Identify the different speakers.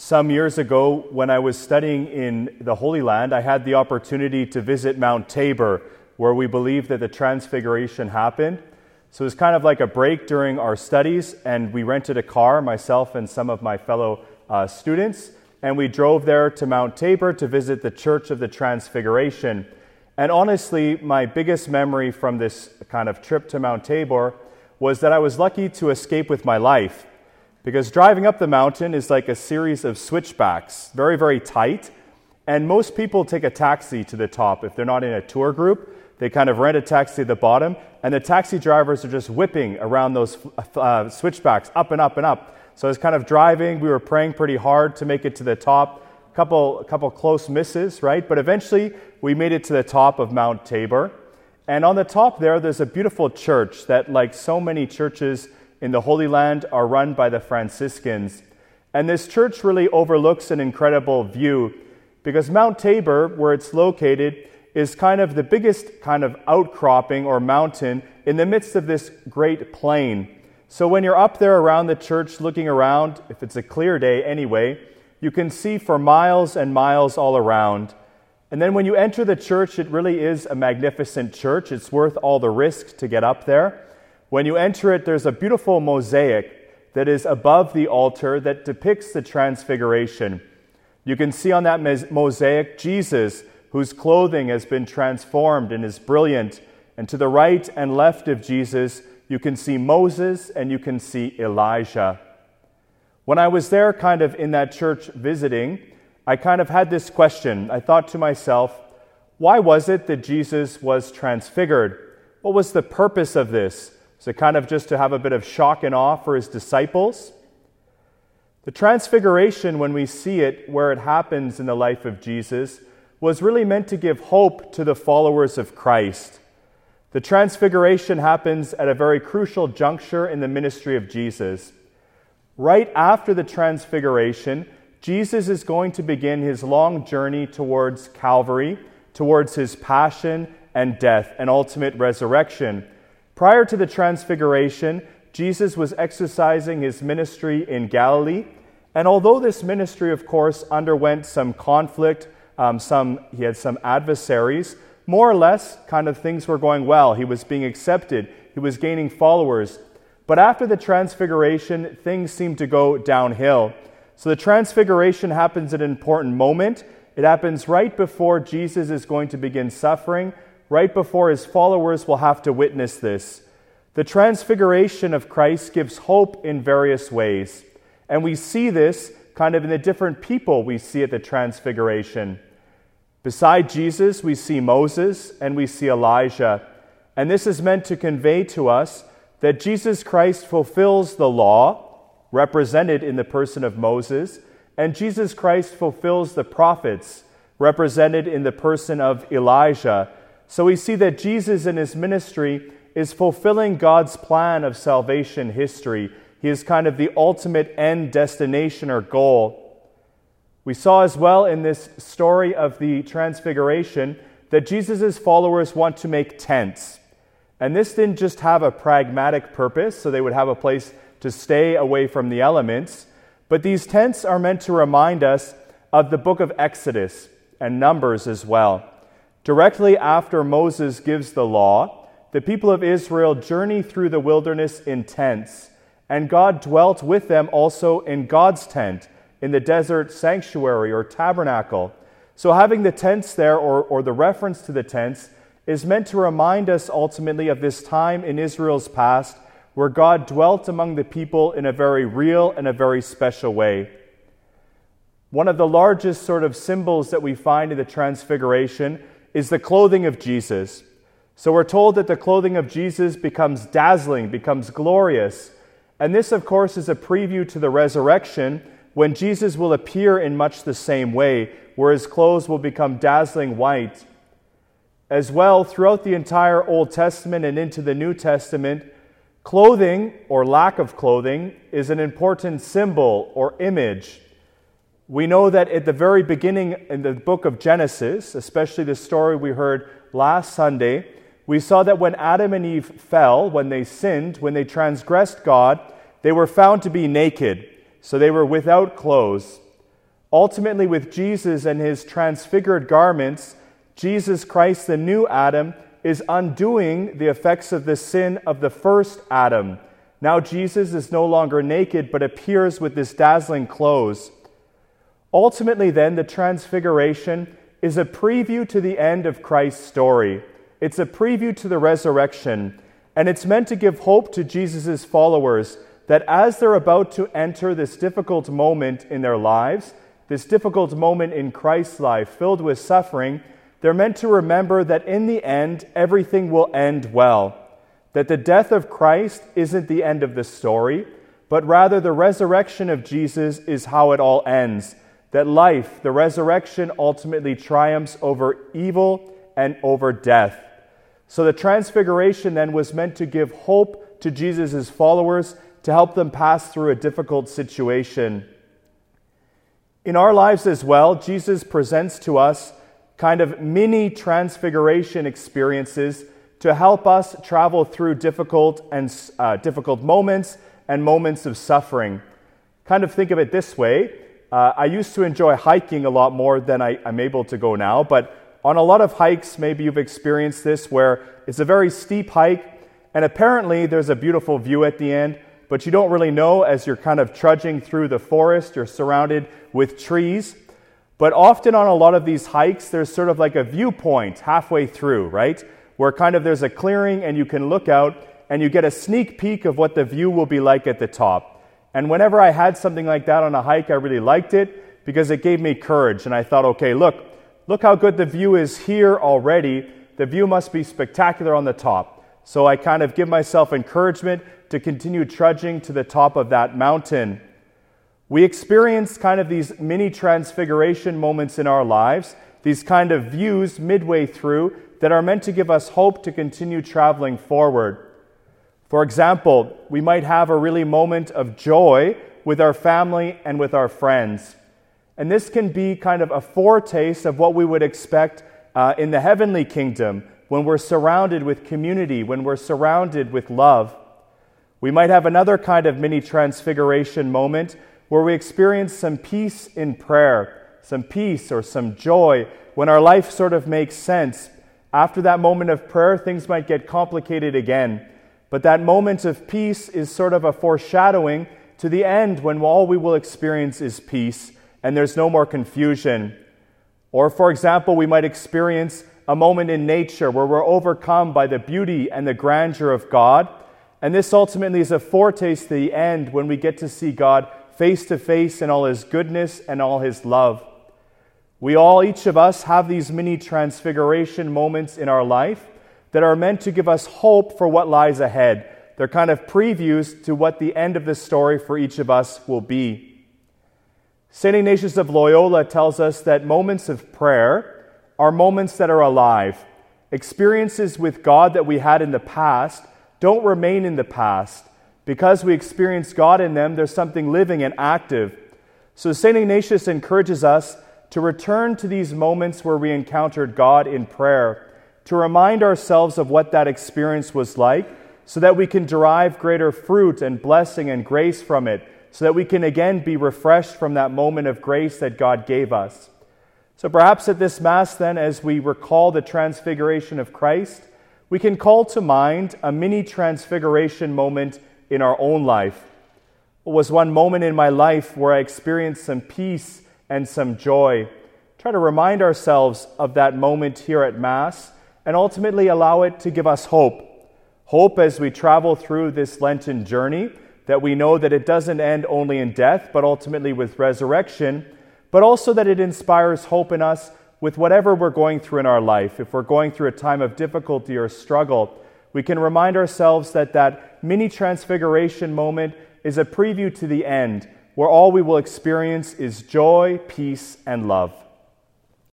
Speaker 1: Some years ago, when I was studying in the Holy Land, I had the opportunity to visit Mount Tabor, where we believe that the Transfiguration happened. So it was kind of like a break during our studies, and we rented a car, myself and some of my fellow uh, students, and we drove there to Mount Tabor to visit the Church of the Transfiguration. And honestly, my biggest memory from this kind of trip to Mount Tabor was that I was lucky to escape with my life. Because driving up the mountain is like a series of switchbacks, very, very tight. And most people take a taxi to the top. If they're not in a tour group, they kind of rent a taxi at the bottom, and the taxi drivers are just whipping around those uh, switchbacks up and up and up. So I was kind of driving. We were praying pretty hard to make it to the top. A couple, a couple close misses, right? But eventually we made it to the top of Mount Tabor. And on the top there, there's a beautiful church that, like so many churches in the Holy Land are run by the Franciscans. And this church really overlooks an incredible view because Mount Tabor, where it's located, is kind of the biggest kind of outcropping or mountain in the midst of this great plain. So when you're up there around the church looking around, if it's a clear day anyway, you can see for miles and miles all around. And then when you enter the church, it really is a magnificent church. It's worth all the risk to get up there. When you enter it, there's a beautiful mosaic that is above the altar that depicts the transfiguration. You can see on that mosaic Jesus, whose clothing has been transformed and is brilliant. And to the right and left of Jesus, you can see Moses and you can see Elijah. When I was there, kind of in that church visiting, I kind of had this question. I thought to myself, why was it that Jesus was transfigured? What was the purpose of this? So, kind of just to have a bit of shock and awe for his disciples. The transfiguration, when we see it where it happens in the life of Jesus, was really meant to give hope to the followers of Christ. The transfiguration happens at a very crucial juncture in the ministry of Jesus. Right after the transfiguration, Jesus is going to begin his long journey towards Calvary, towards his passion and death and ultimate resurrection. Prior to the transfiguration, Jesus was exercising his ministry in Galilee. And although this ministry, of course, underwent some conflict, um, some, he had some adversaries, more or less, kind of things were going well. He was being accepted, he was gaining followers. But after the transfiguration, things seemed to go downhill. So the transfiguration happens at an important moment. It happens right before Jesus is going to begin suffering right before his followers will have to witness this. The transfiguration of Christ gives hope in various ways. And we see this kind of in the different people we see at the transfiguration. Beside Jesus, we see Moses and we see Elijah. And this is meant to convey to us that Jesus Christ fulfills the law, represented in the person of Moses, and Jesus Christ fulfills the prophets, represented in the person of Elijah. So we see that Jesus in his ministry is fulfilling God's plan of salvation history. He is kind of the ultimate end destination or goal. We saw as well in this story of the Transfiguration that Jesus' followers want to make tents. And this didn't just have a pragmatic purpose, so they would have a place to stay away from the elements, but these tents are meant to remind us of the book of Exodus and Numbers as well. Directly after Moses gives the law, the people of Israel journey through the wilderness in tents, and God dwelt with them also in God's tent, in the desert sanctuary or tabernacle. So, having the tents there, or, or the reference to the tents, is meant to remind us ultimately of this time in Israel's past where God dwelt among the people in a very real and a very special way. One of the largest sort of symbols that we find in the Transfiguration is the clothing of Jesus. So we're told that the clothing of Jesus becomes dazzling, becomes glorious. And this, of course, is a preview to the resurrection when Jesus will appear in much the same way, where his clothes will become dazzling white. As well, throughout the entire Old Testament and into the New Testament, clothing or lack of clothing is an important symbol or image we know that at the very beginning in the book of Genesis, especially the story we heard last Sunday, we saw that when Adam and Eve fell, when they sinned, when they transgressed God, they were found to be naked. So they were without clothes. Ultimately, with Jesus and his transfigured garments, Jesus Christ, the new Adam, is undoing the effects of the sin of the first Adam. Now, Jesus is no longer naked, but appears with this dazzling clothes. Ultimately, then, the transfiguration is a preview to the end of Christ's story. It's a preview to the resurrection, and it's meant to give hope to Jesus' followers that as they're about to enter this difficult moment in their lives, this difficult moment in Christ's life filled with suffering, they're meant to remember that in the end, everything will end well. That the death of Christ isn't the end of the story, but rather the resurrection of Jesus is how it all ends. That life, the resurrection, ultimately triumphs over evil and over death. So the transfiguration then was meant to give hope to Jesus' followers to help them pass through a difficult situation. In our lives as well, Jesus presents to us kind of mini transfiguration experiences to help us travel through difficult and uh, difficult moments and moments of suffering. Kind of think of it this way. Uh, I used to enjoy hiking a lot more than I, I'm able to go now, but on a lot of hikes, maybe you've experienced this where it's a very steep hike, and apparently there's a beautiful view at the end, but you don't really know as you're kind of trudging through the forest. You're surrounded with trees. But often on a lot of these hikes, there's sort of like a viewpoint halfway through, right? Where kind of there's a clearing and you can look out and you get a sneak peek of what the view will be like at the top. And whenever I had something like that on a hike, I really liked it because it gave me courage. And I thought, okay, look, look how good the view is here already. The view must be spectacular on the top. So I kind of give myself encouragement to continue trudging to the top of that mountain. We experience kind of these mini transfiguration moments in our lives, these kind of views midway through that are meant to give us hope to continue traveling forward. For example, we might have a really moment of joy with our family and with our friends. And this can be kind of a foretaste of what we would expect uh, in the heavenly kingdom when we're surrounded with community, when we're surrounded with love. We might have another kind of mini transfiguration moment where we experience some peace in prayer, some peace or some joy when our life sort of makes sense. After that moment of prayer, things might get complicated again. But that moment of peace is sort of a foreshadowing to the end when all we will experience is peace and there's no more confusion. Or, for example, we might experience a moment in nature where we're overcome by the beauty and the grandeur of God. And this ultimately is a foretaste to the end when we get to see God face to face in all his goodness and all his love. We all, each of us, have these mini transfiguration moments in our life that are meant to give us hope for what lies ahead. They're kind of previews to what the end of this story for each of us will be. St. Ignatius of Loyola tells us that moments of prayer are moments that are alive. Experiences with God that we had in the past don't remain in the past. Because we experience God in them, there's something living and active. So St. Ignatius encourages us to return to these moments where we encountered God in prayer, to remind ourselves of what that experience was like, so that we can derive greater fruit and blessing and grace from it, so that we can again be refreshed from that moment of grace that God gave us. So perhaps at this Mass, then, as we recall the transfiguration of Christ, we can call to mind a mini transfiguration moment in our own life. It was one moment in my life where I experienced some peace and some joy. Try to remind ourselves of that moment here at Mass and ultimately allow it to give us hope. Hope as we travel through this Lenten journey, that we know that it doesn't end only in death, but ultimately with resurrection, but also that it inspires hope in us with whatever we're going through in our life. If we're going through a time of difficulty or struggle, we can remind ourselves that that mini transfiguration moment is a preview to the end, where all we will experience is joy, peace, and love.